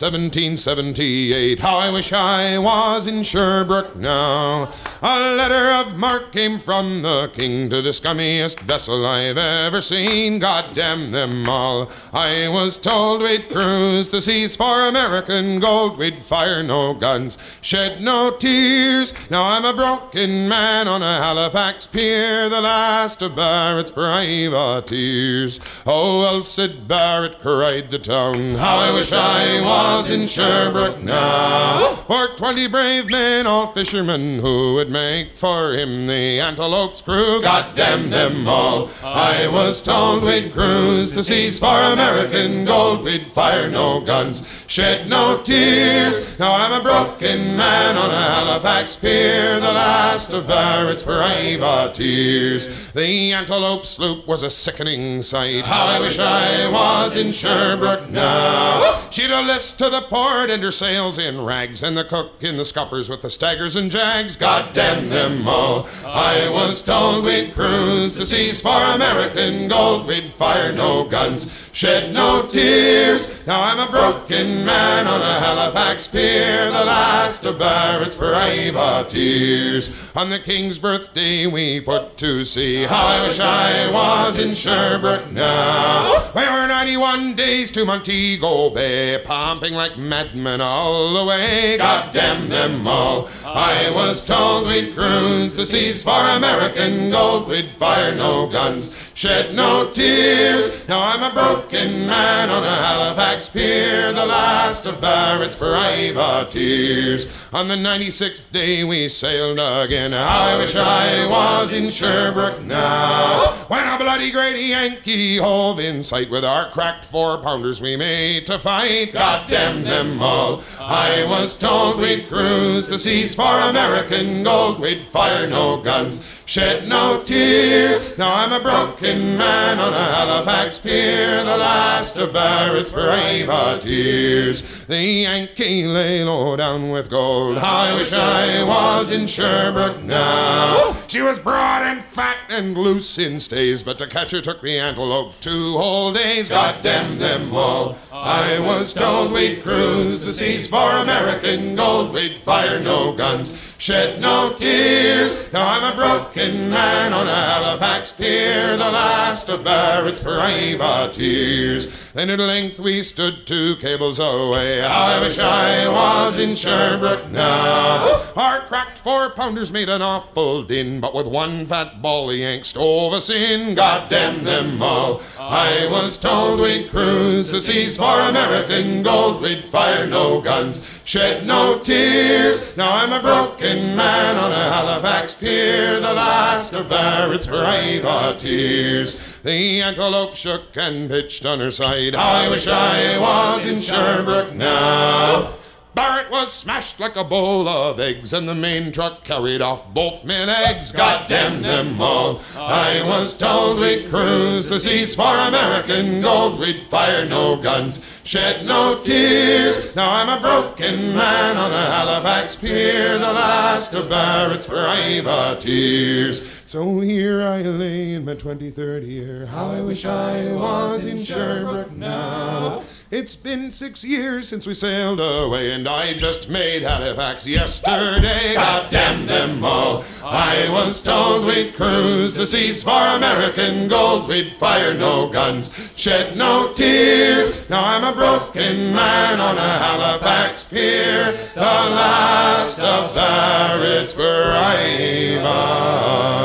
1778. How I wish I was in Sherbrooke now. A letter of marque came from the king to the scummiest vessel I've ever seen. God damn them all. I was told we'd cruise the seas for American gold. We'd fire no guns, shed no tears. Now I'm a broken man on a Halifax pier, the last of Barrett's privateers. Oh, said Barrett, cried the town. How I wish I was in Sherbrooke now. For twenty brave men, all fishermen, who would make for him the Antelope's crew. God damn them all. I was told we'd cruise the seas for American gold. We'd fire no guns, shed no tears. Now I'm a broken man on a Halifax pier, the last of Barrett's privateers. The Antelope sloop was a sickening sight. How I wish I was in Sherbrooke now. She'd a list to the port and her sails in rags, and the cook in the scuppers with the staggers and jags. God damn them all. I was told we'd cruise the seas for American gold. We'd fire no guns, shed no tears. Now I'm a broken man on a Halifax pier, the last of Barrett's privateers. On the king's birthday we put to sea. I wish I was in Sherbrooke now. We were 91 days to Montego Bay, pumping like madmen all the way. God damn them all. I was told we'd cruise the seas for American gold. We'd fire no guns, shed no tears. Now I'm a broken man on a Halifax pier, the last of Barrett's privateers. On the 96th day we sailed again. I wish I was in Sherbrooke now. When a bloody great Yankee hove in sight with our cracked four pounders we made to fight. God damn them all. I was told we'd cruise the seas for American gold. We'd fire no guns, shed no tears. Now I'm a broken man on a Halifax pier, the last of Barrett's privateers. The Yankee lay low down with gold. I wish I was in Sherbrooke now. She was broad and fat and loose in stays, but to catch her took the antelope two whole days. God damn them all. I was told we'd cruise the seas for American gold. We'd fire no guns, shed no tears. Now I'm a broken man on Halifax pier, the last of Barrett's privateers. Then at length we stood two cables away. I wish I was in Sherbrooke now. Our cracked four pounders made an awful din, but with one fat ball the Yanks stove us in. God damn them all. I was told we'd cruise the seas for American gold. We'd fire no guns, shed no tears. Now I'm a broken man on a Halifax pier, the last of Barrett's privateers. The antelope shook and pitched on her side. I wish I was in Sherbrooke now. Barrett was smashed like a bowl of eggs, and the main truck carried off both men eggs. God damn them all. I was told we'd cruise the seas for American gold. We'd fire no guns, shed no tears. Now I'm a broken man on a Halifax pier, the last of Barrett's privateers. So here I lay in my 23rd year. How I wish I was in Sherbrooke now. It's been six years since we sailed away, and I just made Halifax yesterday. God damn them all. I was told we'd cruise the seas for American gold. We'd fire no guns, shed no tears. Now I'm a broken man on a Halifax pier, the last of Barrett's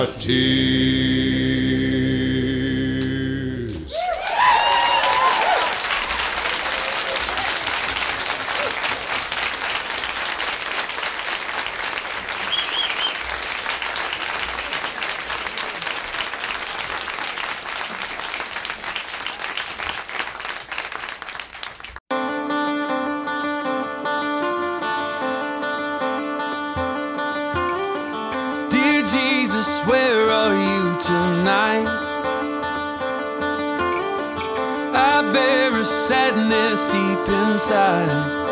privateers. Inside.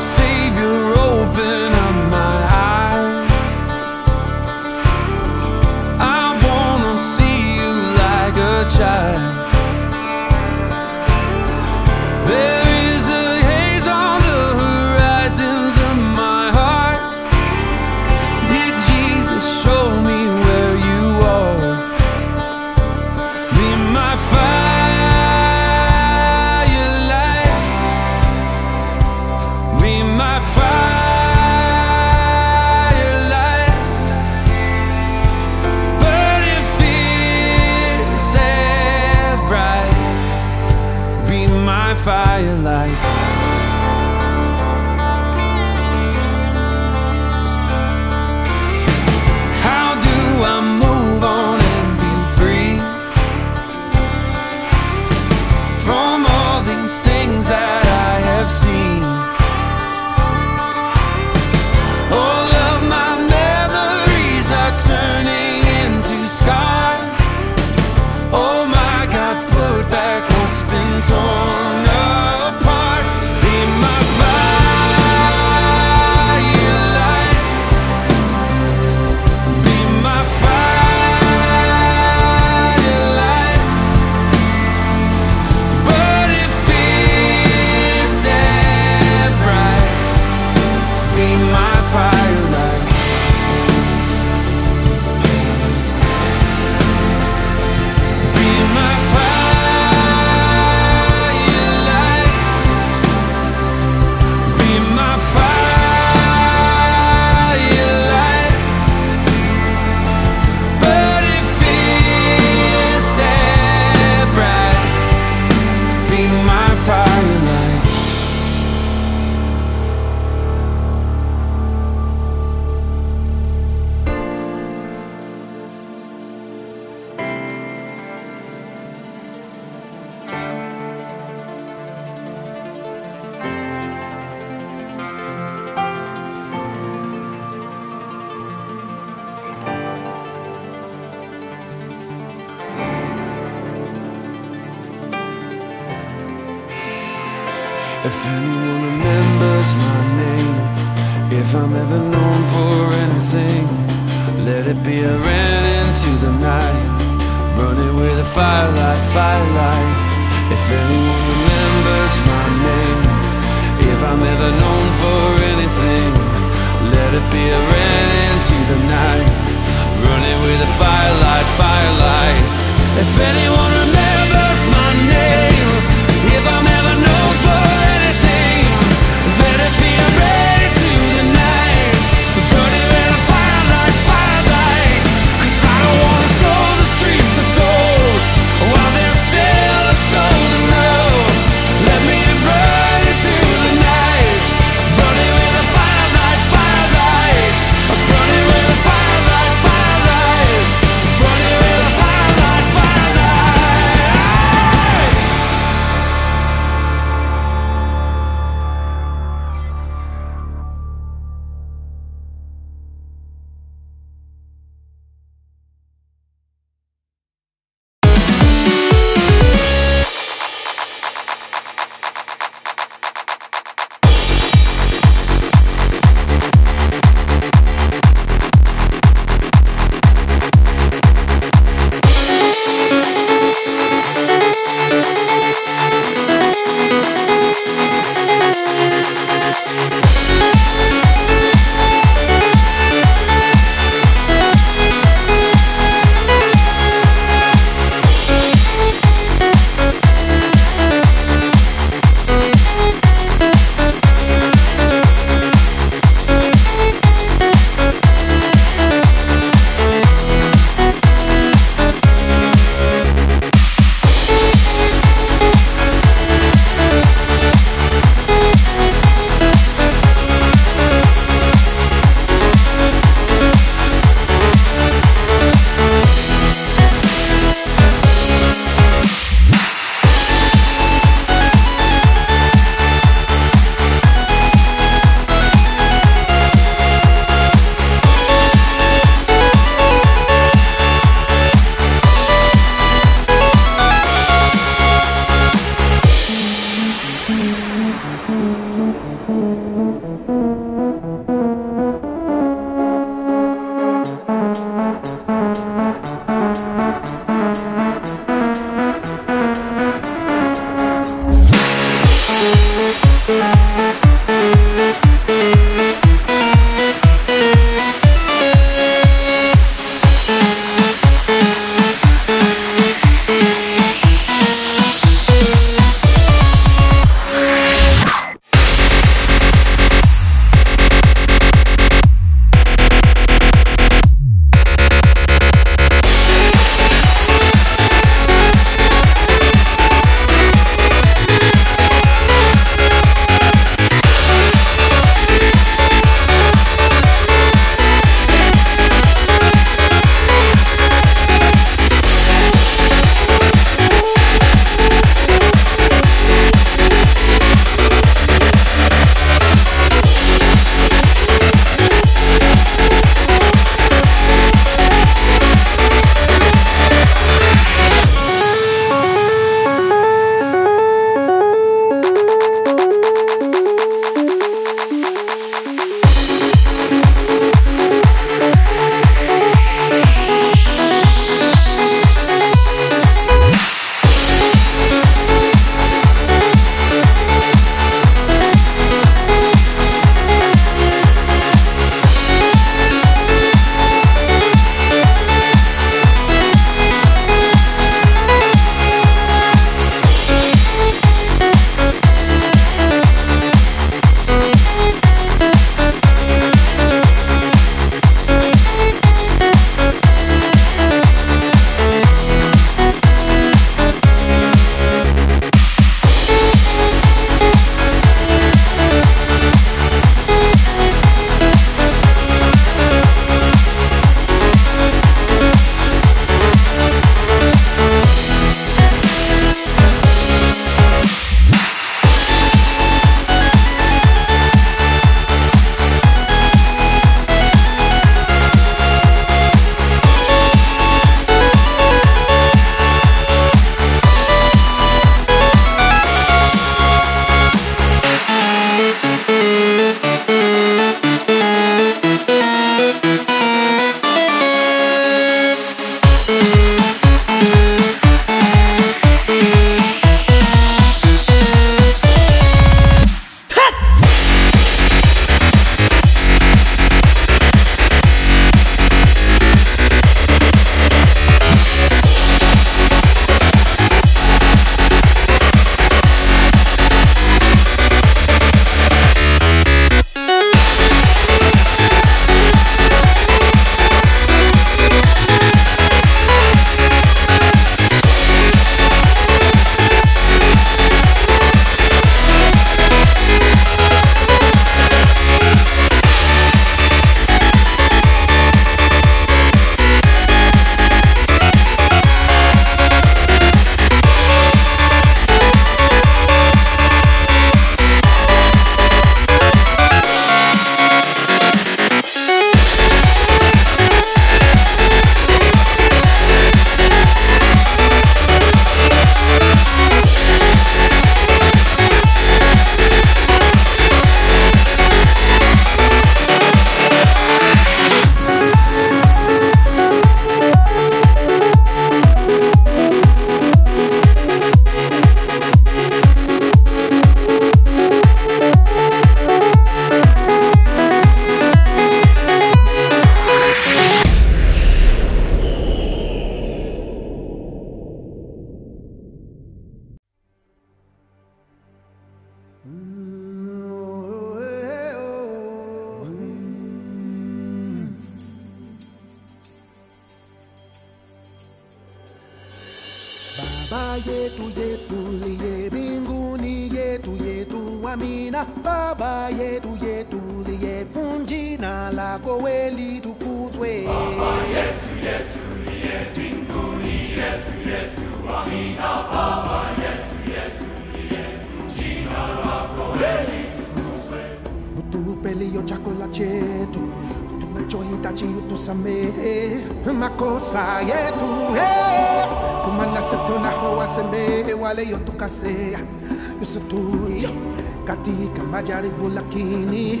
Majaribu lakini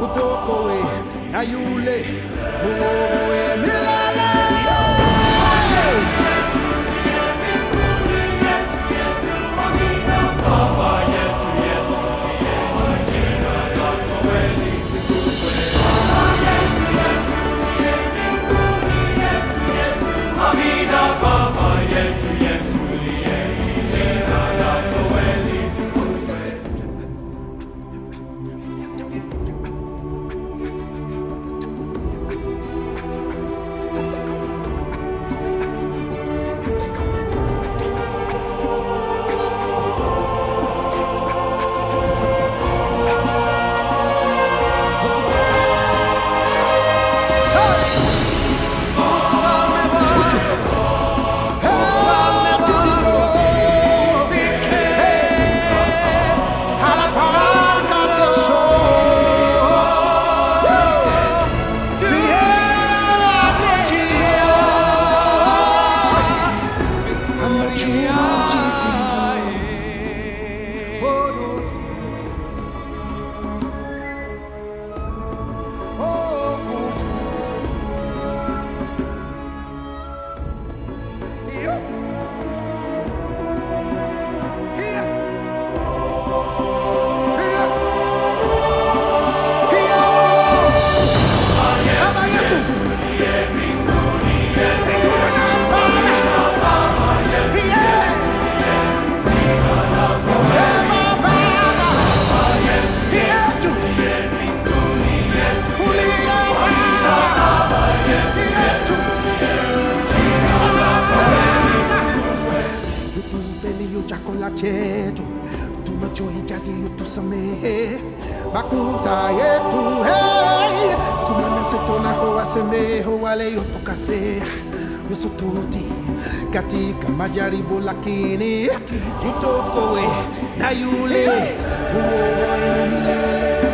utokoe na yule muovu yotukasea usututi katika majaribu lakini tutokoe na yule uovu milele